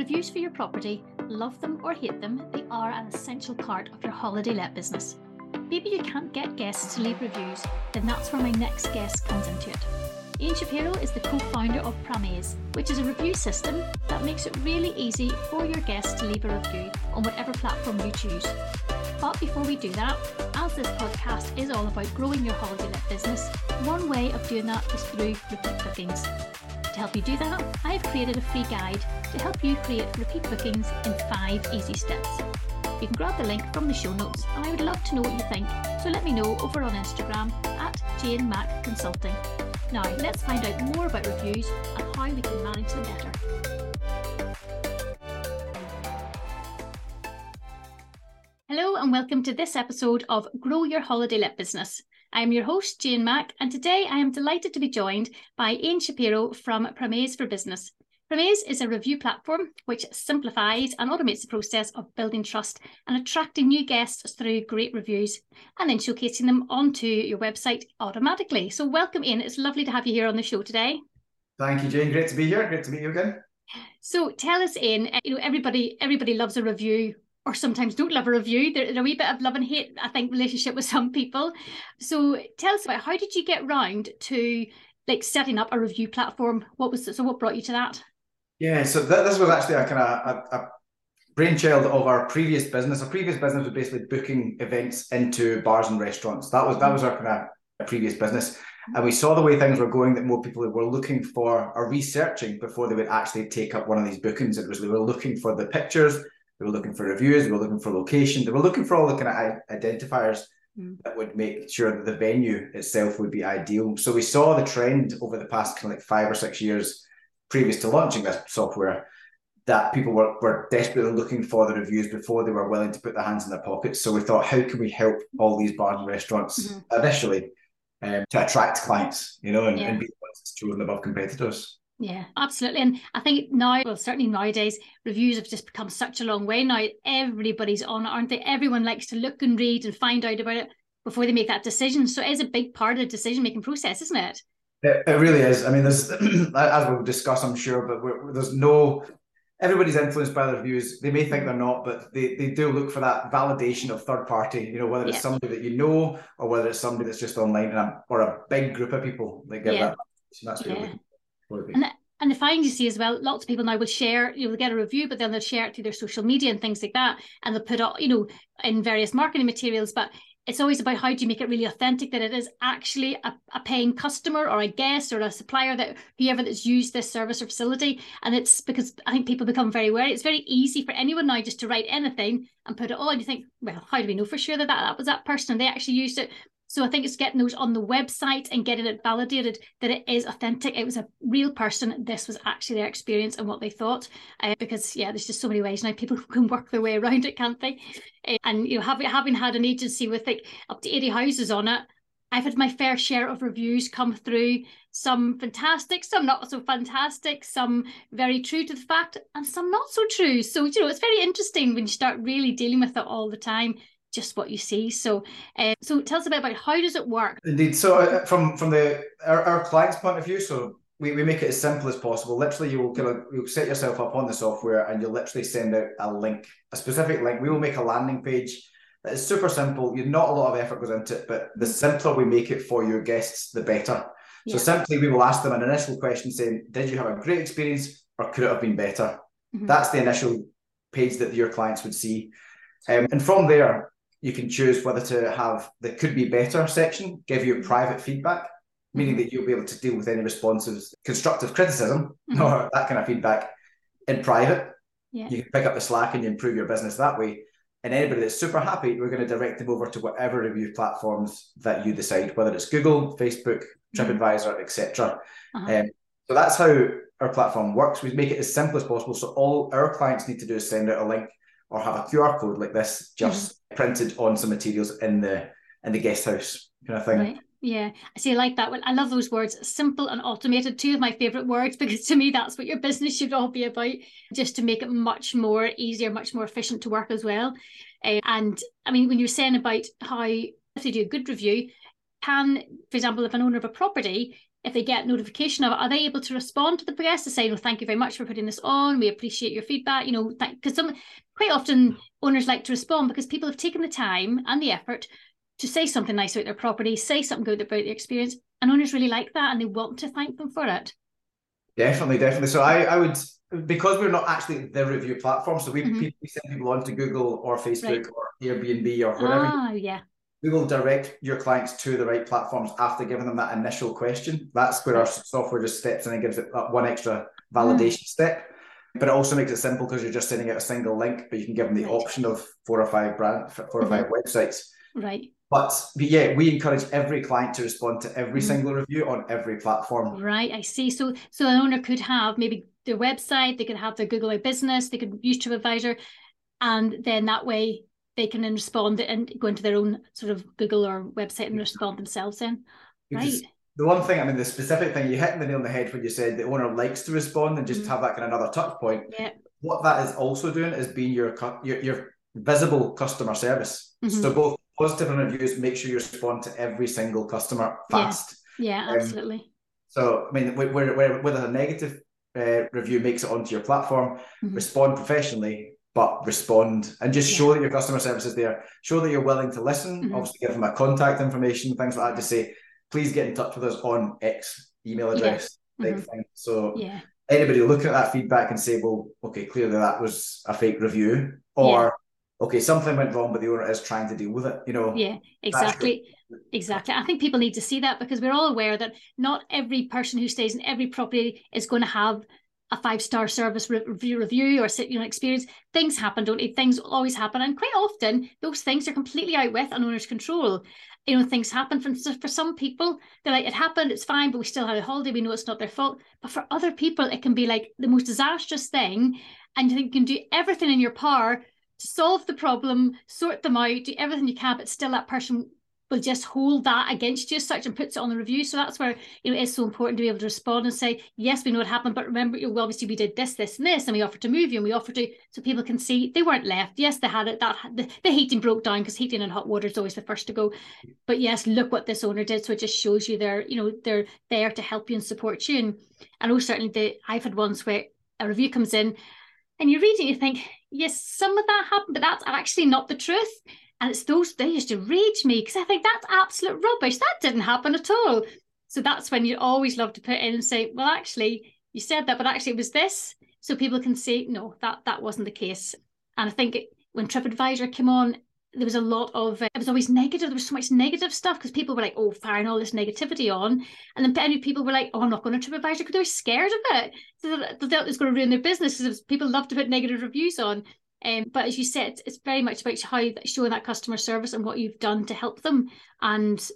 Reviews for your property, love them or hate them, they are an essential part of your holiday let business. Maybe you can't get guests to leave reviews, then that's where my next guest comes into it. Ian Shapiro is the co founder of Pramaze, which is a review system that makes it really easy for your guests to leave a review on whatever platform you choose. But before we do that, as this podcast is all about growing your holiday let business, one way of doing that is through repeat bookings. To help you do that, I have created a free guide to help you create repeat bookings in five easy steps. You can grab the link from the show notes, and I would love to know what you think. So let me know over on Instagram at Jane Mac Consulting. Now, let's find out more about reviews and how we can manage them better. Hello, and welcome to this episode of Grow Your Holiday Let Business. I am your host, Jane Mack, and today I am delighted to be joined by Ian Shapiro from Pramaze for Business. Pramaze is a review platform which simplifies and automates the process of building trust and attracting new guests through great reviews and then showcasing them onto your website automatically. So, welcome in. It's lovely to have you here on the show today. Thank you, Jane. Great to be here. Great to meet you again. So, tell us in. You know, everybody everybody loves a review or sometimes don't love a review. There's a wee bit of love and hate, I think, relationship with some people. So tell us about how did you get round to like setting up a review platform? What was so what brought you to that? Yeah, so th- this was actually a kind of a, a, brainchild of our previous business. Our previous business was basically booking events into bars and restaurants. That was that was our kind of previous business, and we saw the way things were going that more people were looking for or researching before they would actually take up one of these bookings. It was they were looking for the pictures, they were looking for reviews, they were looking for location, they were looking for all the kind of identifiers mm. that would make sure that the venue itself would be ideal. So we saw the trend over the past kind of like five or six years previous to launching this software that people were, were desperately looking for the reviews before they were willing to put their hands in their pockets. So we thought, how can we help all these bars and restaurants mm-hmm. initially um, to attract clients, you know, and, yeah. and be chosen above competitors? Yeah, absolutely. And I think now, well, certainly nowadays, reviews have just become such a long way now. Everybody's on it, aren't they? Everyone likes to look and read and find out about it before they make that decision. So it is a big part of the decision making process, isn't it? It, it really is. I mean, there's as we'll discuss, I'm sure, but we're, there's no. Everybody's influenced by the reviews. They may think they're not, but they, they do look for that validation of third party. You know, whether it's yeah. somebody that you know or whether it's somebody that's just online and a, or a big group of people that give yeah. that. That's yeah. And and the find you see as well, lots of people now will share, you know, get a review, but then they'll share it through their social media and things like that. And they'll put it, you know, in various marketing materials. But it's always about how do you make it really authentic that it is actually a, a paying customer or a guest or a supplier that whoever that's used this service or facility and it's because i think people become very wary it's very easy for anyone now just to write anything and put it on you think well how do we know for sure that that, that was that person and they actually used it so I think it's getting those on the website and getting it validated that it is authentic. It was a real person. This was actually their experience and what they thought. Uh, because yeah, there's just so many ways now people can work their way around it, can't they? Uh, and you know, having having had an agency with like up to 80 houses on it, I've had my fair share of reviews come through. Some fantastic, some not so fantastic, some very true to the fact, and some not so true. So you know, it's very interesting when you start really dealing with it all the time just what you see. So, uh, so tell us a bit about how does it work? Indeed. So, uh, from from the our, our client's point of view, so we, we make it as simple as possible. Literally, you will kind of you'll set yourself up on the software, and you'll literally send out a link, a specific link. We will make a landing page that is super simple. You not a lot of effort goes into it, but the simpler we make it for your guests, the better. Yeah. So simply, we will ask them an initial question saying, "Did you have a great experience, or could it have been better?" Mm-hmm. That's the initial page that your clients would see. Um, and from there, you can choose whether to have the could be better section, give you private feedback, meaning mm-hmm. that you'll be able to deal with any responses, constructive criticism mm-hmm. or that kind of feedback in private. Yeah. You can pick up the slack and you improve your business that way. And anybody that's super happy, we're going to direct them over to whatever review platforms that you decide, whether it's Google, Facebook, mm-hmm. TripAdvisor, mm-hmm. etc. Uh-huh. Um, so that's how our platform works. We make it as simple as possible. So all our clients need to do is send out a link or have a QR code like this just mm-hmm. printed on some materials in the in the guest house kind of thing. Right. Yeah, I see. I like that one. I love those words, simple and automated. Two of my favorite words because to me that's what your business should all be about, just to make it much more easier, much more efficient to work as well. Uh, and I mean, when you're saying about how if they do a good review, can, for example, if an owner of a property if they get notification of it, are they able to respond to the guest to say, "No, thank you very much for putting this on. We appreciate your feedback." You know, because some quite often owners like to respond because people have taken the time and the effort to say something nice about their property, say something good about their experience, and owners really like that and they want to thank them for it. Definitely, definitely. So I, I would because we're not actually the review platform, so we, mm-hmm. people, we send people on to Google or Facebook right. or Airbnb or whatever. Ah, yeah we will direct your clients to the right platforms after giving them that initial question. That's where our software just steps in and gives it that one extra validation mm. step. But it also makes it simple because you're just sending out a single link, but you can give them the right. option of four or five brand, four or mm-hmm. five websites. Right. But, but yeah, we encourage every client to respond to every mm. single review on every platform. Right, I see. So, so an owner could have maybe their website, they could have their Google My Business, they could use TripAdvisor, and then that way they can then respond and go into their own sort of Google or website and respond themselves then. Right. The one thing, I mean, the specific thing you hit the nail on the head when you said the owner likes to respond and just mm-hmm. have that kind of another touch point. Yeah. What that is also doing is being your your, your visible customer service. Mm-hmm. So both positive and reviews, make sure you respond to every single customer fast. Yeah, yeah absolutely. Um, so I mean, where, where, whether a negative uh, review makes it onto your platform, mm-hmm. respond professionally, but respond and just show that your customer service is there. Show that you're willing to listen. Mm-hmm. Obviously, give them a contact information, things like that. To say, please get in touch with us on X email address. Yeah. Mm-hmm. So yeah. anybody looking at that feedback and say, well, okay, clearly that was a fake review, or okay, something went wrong, but the owner is trying to deal with it. You know. Yeah, exactly. Exactly. I think people need to see that because we're all aware that not every person who stays in every property is going to have a five star service review, review or you know experience. Things happen, don't they? Things always happen, and quite often those things are completely out with an owner's control. You know, things happen. For, for some people, they're like, it happened, it's fine, but we still had a holiday. We know it's not their fault. But for other people, it can be like the most disastrous thing, and you think you can do everything in your power to solve the problem, sort them out, do everything you can, but still that person will just hold that against you as such and puts it on the review. So that's where you know it's so important to be able to respond and say, yes, we know what happened, but remember, you obviously we did this, this, and this, and we offered to move you, and we offered to so people can see they weren't left. Yes, they had it. That the, the heating broke down because heating and hot water is always the first to go. But yes, look what this owner did. So it just shows you they're you know they're there to help you and support you. And I know certainly the I've had ones where a review comes in and you read it, you think, yes, some of that happened, but that's actually not the truth. And it's those, they used to rage me because I think that's absolute rubbish. That didn't happen at all. So that's when you always love to put in and say, well, actually, you said that, but actually it was this. So people can say, no, that that wasn't the case. And I think when TripAdvisor came on, there was a lot of uh, it was always negative. There was so much negative stuff because people were like, oh, firing all this negativity on. And then people were like, oh, I'm not going to TripAdvisor because they were scared of it. So they thought it was going to ruin their business because people love to put negative reviews on. Um, but as you said, it's very much about how showing that customer service and what you've done to help them, and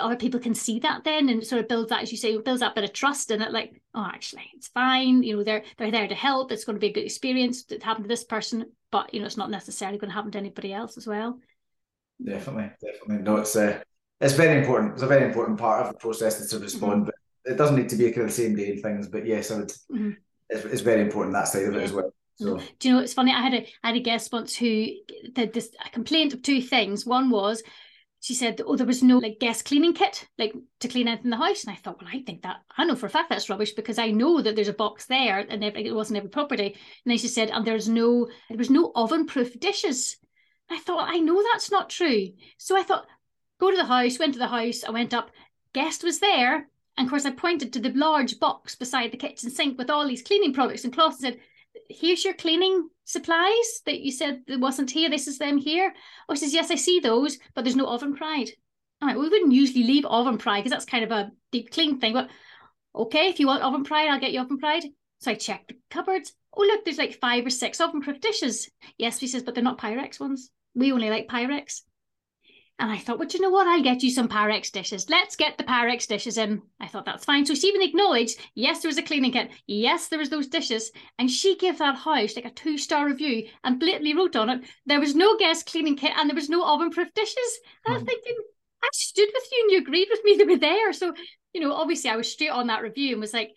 other people can see that then and sort of build that, as you say, builds that bit of trust in it. Like, oh, actually, it's fine. You know, they're they're there to help. It's going to be a good experience. It happened to this person, but you know, it's not necessarily going to happen to anybody else as well. Definitely, definitely. No, it's uh, it's very important. It's a very important part of the process to respond, mm-hmm. but it doesn't need to be a kind of the same day and things. But yes, I would. Mm-hmm. It's, it's very important that side of it yeah. as well. So. Do you know it's funny? I had a I had a guest once who did this a complaint of two things. One was she said, "Oh, there was no like guest cleaning kit, like to clean anything in the house." And I thought, well, I think that I know for a fact that's rubbish because I know that there's a box there, and it wasn't every property. And then she said, and there's no there was no oven-proof dishes. I thought, I know that's not true. So I thought, go to the house. Went to the house. I went up. Guest was there, and of course, I pointed to the large box beside the kitchen sink with all these cleaning products and cloths and said, here's your cleaning supplies that you said there wasn't here. This is them here. Oh, says, yes, I see those, but there's no oven pride. I'm like, we wouldn't usually leave oven pride because that's kind of a deep clean thing. But okay, if you want oven pride, I'll get you oven pride. So I checked the cupboards. Oh, look, there's like five or six oven proof dishes. Yes, he says, but they're not Pyrex ones. We only like Pyrex. And I thought, well, you know what? I'll get you some Pyrex dishes. Let's get the Pyrex dishes in. I thought that's fine. So she even acknowledged, yes, there was a cleaning kit. Yes, there was those dishes. And she gave that house like a two-star review and blatantly wrote on it, there was no guest cleaning kit and there was no oven-proof dishes. And. I was hmm. thinking, I stood with you and you agreed with me they were there. So, you know, obviously I was straight on that review and was like,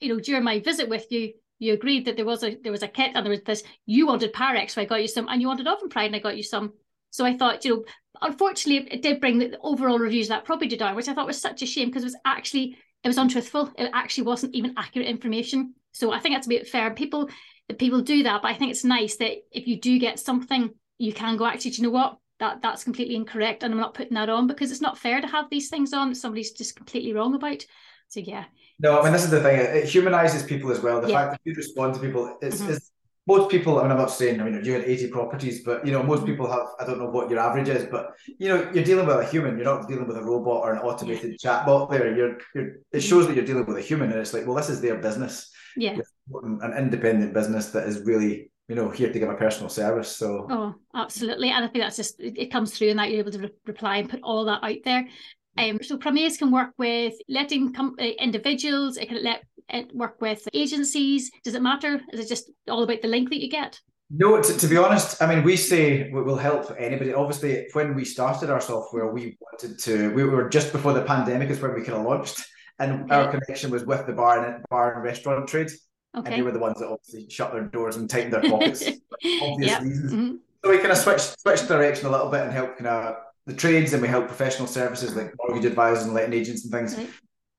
you know, during my visit with you, you agreed that there was a there was a kit and there was this. You wanted Pyrex, so I got you some, and you wanted oven pride, and I got you some. So I thought, you know, unfortunately, it did bring the overall reviews of that property down, which I thought was such a shame because it was actually it was untruthful. It actually wasn't even accurate information. So I think that's a bit fair. People that people do that, but I think it's nice that if you do get something, you can go actually, do you know what? That that's completely incorrect, and I'm not putting that on because it's not fair to have these things on that somebody's just completely wrong about. So yeah. No, I mean this is the thing. It humanizes people as well. The yeah. fact that you respond to people, it's, mm-hmm. it's most people, I mean, I'm not saying, I mean, you had 80 properties, but, you know, most mm-hmm. people have, I don't know what your average is, but, you know, you're dealing with a human. You're not dealing with a robot or an automated yeah. chatbot there. You're, you're, it shows that you're dealing with a human. And it's like, well, this is their business. Yeah. An independent business that is really, you know, here to give a personal service. So, oh, absolutely. And I think that's just, it comes through and that you're able to re- reply and put all that out there. Um, so Pramaze can work with letting com- uh, individuals, it can let it work with agencies. Does it matter? Is it just all about the link that you get? No, to, to be honest, I mean, we say we will help anybody. Obviously, when we started our software, we wanted to, we were just before the pandemic is when we kind of launched, and okay. our connection was with the bar and bar and restaurant trade. Okay. And they were the ones that obviously shut their doors and tightened their pockets obvious yep. reasons. Mm-hmm. So we kind of switched switched direction a little bit and helped kind of the trades and we help professional services like mortgage advisors and letting agents and things. Right.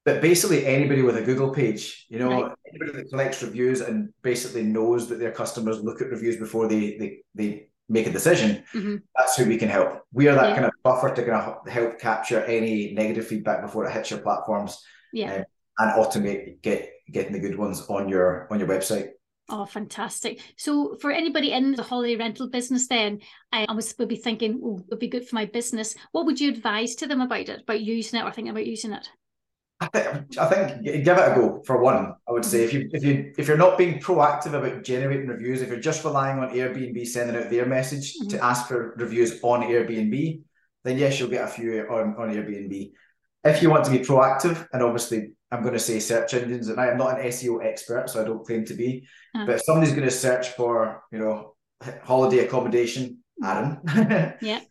But basically, anybody with a Google page, you know, right. anybody that collects reviews and basically knows that their customers look at reviews before they they, they make a decision, mm-hmm. that's who we can help. We are that yeah. kind of buffer to kind of help capture any negative feedback before it hits your platforms. Yeah. Um, and automate get getting the good ones on your on your website. Oh, fantastic. So for anybody in the holiday rental business then, I was would be thinking, oh, it would be good for my business. What would you advise to them about it, about using it or thinking about using it? I think, I think give it a go for one. I would say if you if you if you're not being proactive about generating reviews, if you're just relying on Airbnb sending out their message mm-hmm. to ask for reviews on Airbnb, then yes, you'll get a few on, on Airbnb. If you want to be proactive, and obviously I'm going to say search engines, and I am not an SEO expert, so I don't claim to be. Uh-huh. But if somebody's going to search for, you know, holiday accommodation, Arran, yeah,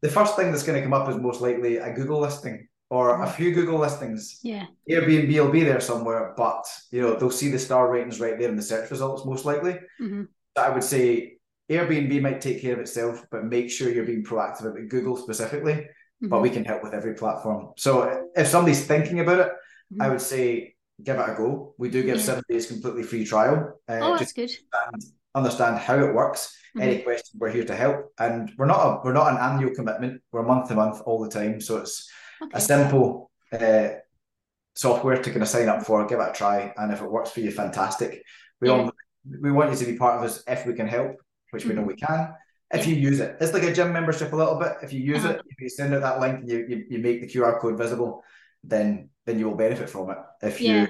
the first thing that's going to come up is most likely a Google listing or a few Google listings. Yeah, Airbnb will be there somewhere, but you know they'll see the star ratings right there in the search results most likely. Mm-hmm. I would say Airbnb might take care of itself, but make sure you're being proactive about Google specifically. Mm-hmm. But we can help with every platform. So if somebody's thinking about it I would say give it a go. We do give yeah. seven days completely free trial. Uh, oh, that's good. Understand, understand how it works. Mm-hmm. Any questions, we're here to help. And we're not a we're not an annual commitment. We're month to month all the time. So it's okay. a simple uh, software to kind of sign up for, give it a try, and if it works for you, fantastic. We yeah. all we want you to be part of us if we can help, which mm-hmm. we know mm-hmm. we can. If you use it, it's like a gym membership a little bit. If you use uh-huh. it, if you send out that link and you, you, you make the QR code visible, then then you will benefit from it. If yeah. you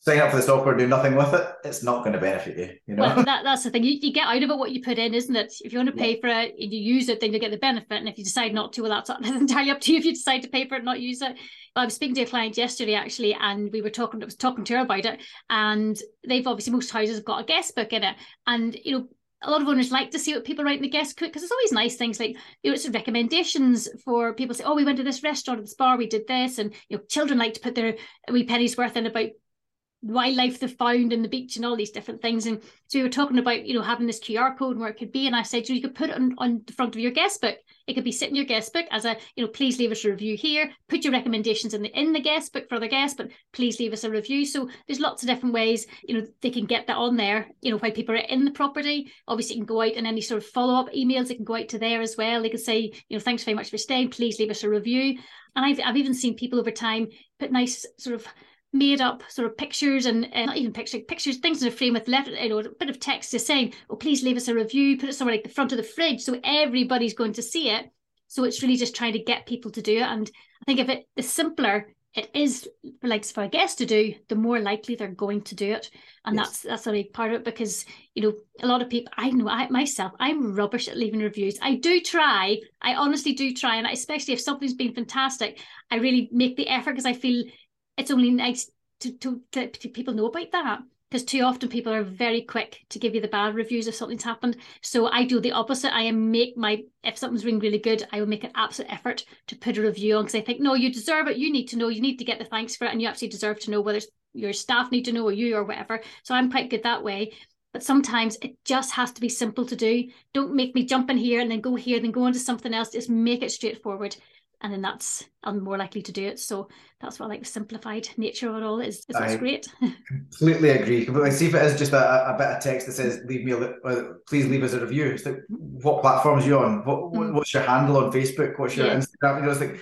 sign up for the software and do nothing with it, it's not going to benefit you. You know, well, that, that's the thing. You, you get out of it what you put in, isn't it? If you want to pay for it and you use it, then you get the benefit. And if you decide not to, well, that's, that's entirely up to you. If you decide to pay for it, not use it. I was speaking to a client yesterday actually, and we were talking. I was talking to her about it, and they've obviously most houses have got a guest book in it, and you know a lot of owners like to see what people write in the guest book because it's always nice things like you know it's recommendations for people say oh we went to this restaurant this bar we did this and you know children like to put their wee pennies worth in about wildlife they found in the beach and all these different things. And so we were talking about, you know, having this QR code and where it could be. And I said, you, know, you could put it on, on the front of your guest book. It could be sitting in your guest book as a, you know, please leave us a review here. Put your recommendations in the in the guest book for other guests, but please leave us a review. So there's lots of different ways, you know, they can get that on there, you know, while people are in the property. Obviously, it can go out and any sort of follow-up emails, it can go out to there as well. They can say, you know, thanks very much for staying. Please leave us a review. And I've I've even seen people over time put nice sort of made up sort of pictures and, and not even pictures, pictures, things in a frame with left, you know, a bit of text just saying, oh, please leave us a review, put it somewhere like the front of the fridge so everybody's going to see it. So it's really just trying to get people to do it. And I think if it the simpler it is for like for a guest to do, the more likely they're going to do it. And yes. that's that's a big part of it because you know a lot of people I know I myself I'm rubbish at leaving reviews. I do try, I honestly do try, and especially if something's been fantastic, I really make the effort because I feel it's only nice to, to, to, to people know about that because too often people are very quick to give you the bad reviews if something's happened. So I do the opposite. I make my if something's really really good, I will make an absolute effort to put a review on because I think no, you deserve it. You need to know. You need to get the thanks for it, and you actually deserve to know whether your staff need to know or you or whatever. So I'm quite good that way. But sometimes it just has to be simple to do. Don't make me jump in here and then go here, then go on to something else. Just make it straightforward and then that's I'm more likely to do it. So that's what I like the simplified nature of it all is. is that's great. completely agree. Completely. See if it is just a, a bit of text that says leave me a uh, please leave us a review. It's like what platform is you on? What, mm. what's your handle on Facebook? What's your yeah. Instagram? You know, it's like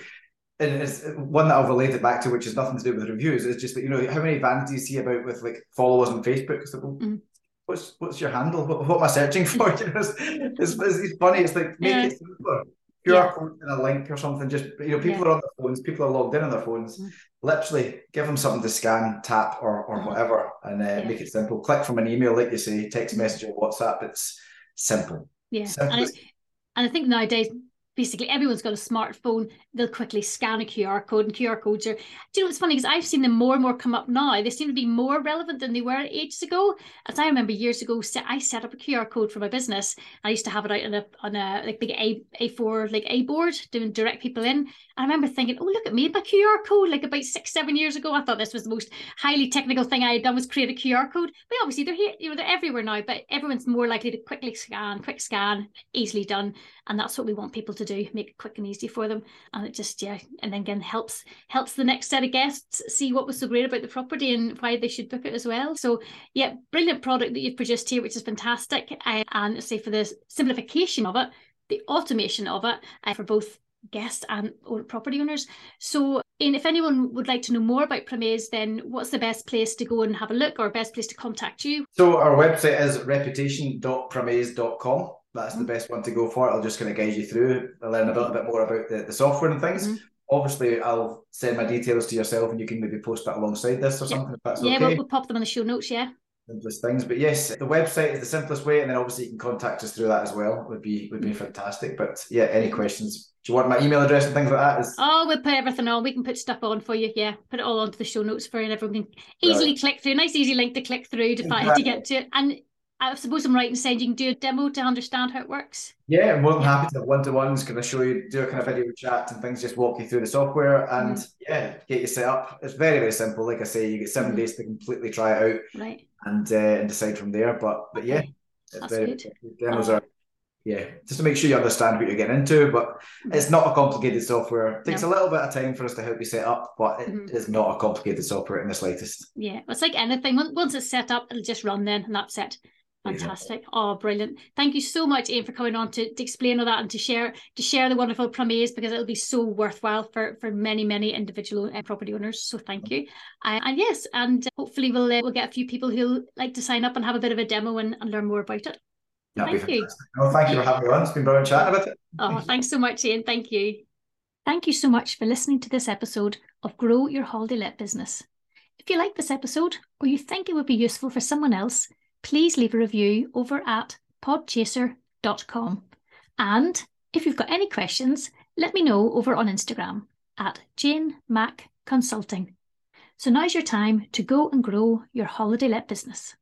and it's one that I've related back to, which has nothing to do with reviews. It's just that you know how many vans do you see about with like followers on Facebook? It's like, well, mm. what's what's your handle? What, what am I searching for? you know, it's, it's, it's, funny. It's like make yeah. it simpler. QR yeah. code and a link or something. Just you know, people yeah. are on their phones. People are logged in on their phones. Mm. Literally, give them something to scan, tap, or or mm. whatever, and uh, yeah. make it simple. Click from an email, like you say, text mm. message or WhatsApp. It's simple. Yeah, simple. And, and I think nowadays basically everyone's got a smartphone they'll quickly scan a qr code and qr codes are do you know what's funny because i've seen them more and more come up now they seem to be more relevant than they were ages ago as i remember years ago i set up a qr code for my business i used to have it out on a on a like big a a4 like a board doing direct people in I remember thinking, oh, look at me, my QR code, like about six, seven years ago. I thought this was the most highly technical thing I had done was create a QR code. But obviously they're here, you know, they're everywhere now, but everyone's more likely to quickly scan, quick scan, easily done. And that's what we want people to do, make it quick and easy for them. And it just, yeah, and then again helps helps the next set of guests see what was so great about the property and why they should book it as well. So yeah, brilliant product that you've produced here, which is fantastic. Uh, and say for the simplification of it, the automation of it uh, for both guests and property owners. So, and if anyone would like to know more about Pramaze, then what's the best place to go and have a look or best place to contact you? So, our website is reputation.pramaze.com. That's mm-hmm. the best one to go for. I'll just kind of guide you through, and learn a little bit more about the, the software and things. Mm-hmm. Obviously, I'll send my details to yourself and you can maybe post that alongside this or something if that's yeah, okay. we'll, we'll pop them in the show notes, yeah simplest things. But yes, the website is the simplest way, and then obviously you can contact us through that as well. Would be would be mm. fantastic. But yeah, any questions? Do you want my email address and things like that? Is... Oh, we'll put everything on. We can put stuff on for you. Yeah, put it all onto the show notes for you, and everyone can easily right. click through. Nice, easy link to click through to find to get to it. And I suppose I'm right in saying you can do a demo to understand how it works. Yeah, I'm more than happy to have one to ones. Can I show you, do a kind of video chat and things, just walk you through the software and mm. yeah, get you set up. It's very, very simple. Like I say, you get 7 mm. days to completely try it out. Right. And uh, and decide from there. But but yeah, That's very, good. demos oh. are yeah, just to make sure you understand what you're getting into. But mm. it's not a complicated software. It takes no. a little bit of time for us to help you set up, but it mm-hmm. is not a complicated software in the slightest. Yeah, it's like anything. Once it's set up, it'll just run then, and that's it. Fantastic. Oh, brilliant. Thank you so much, Ian, for coming on to, to explain all that and to share to share the wonderful Pramaze because it'll be so worthwhile for, for many, many individual uh, property owners. So thank you. Uh, and yes, and hopefully we'll uh, we'll get a few people who'll like to sign up and have a bit of a demo and, and learn more about it. That'd thank you. Well, thank you for having me on. It's been brilliant chatting about it. Oh, thanks so much, Ian. Thank you. Thank you so much for listening to this episode of Grow Your Holiday Let Business. If you like this episode or you think it would be useful for someone else, please leave a review over at podchaser.com. And if you've got any questions, let me know over on Instagram at Jane Mac Consulting. So now's your time to go and grow your holiday let business.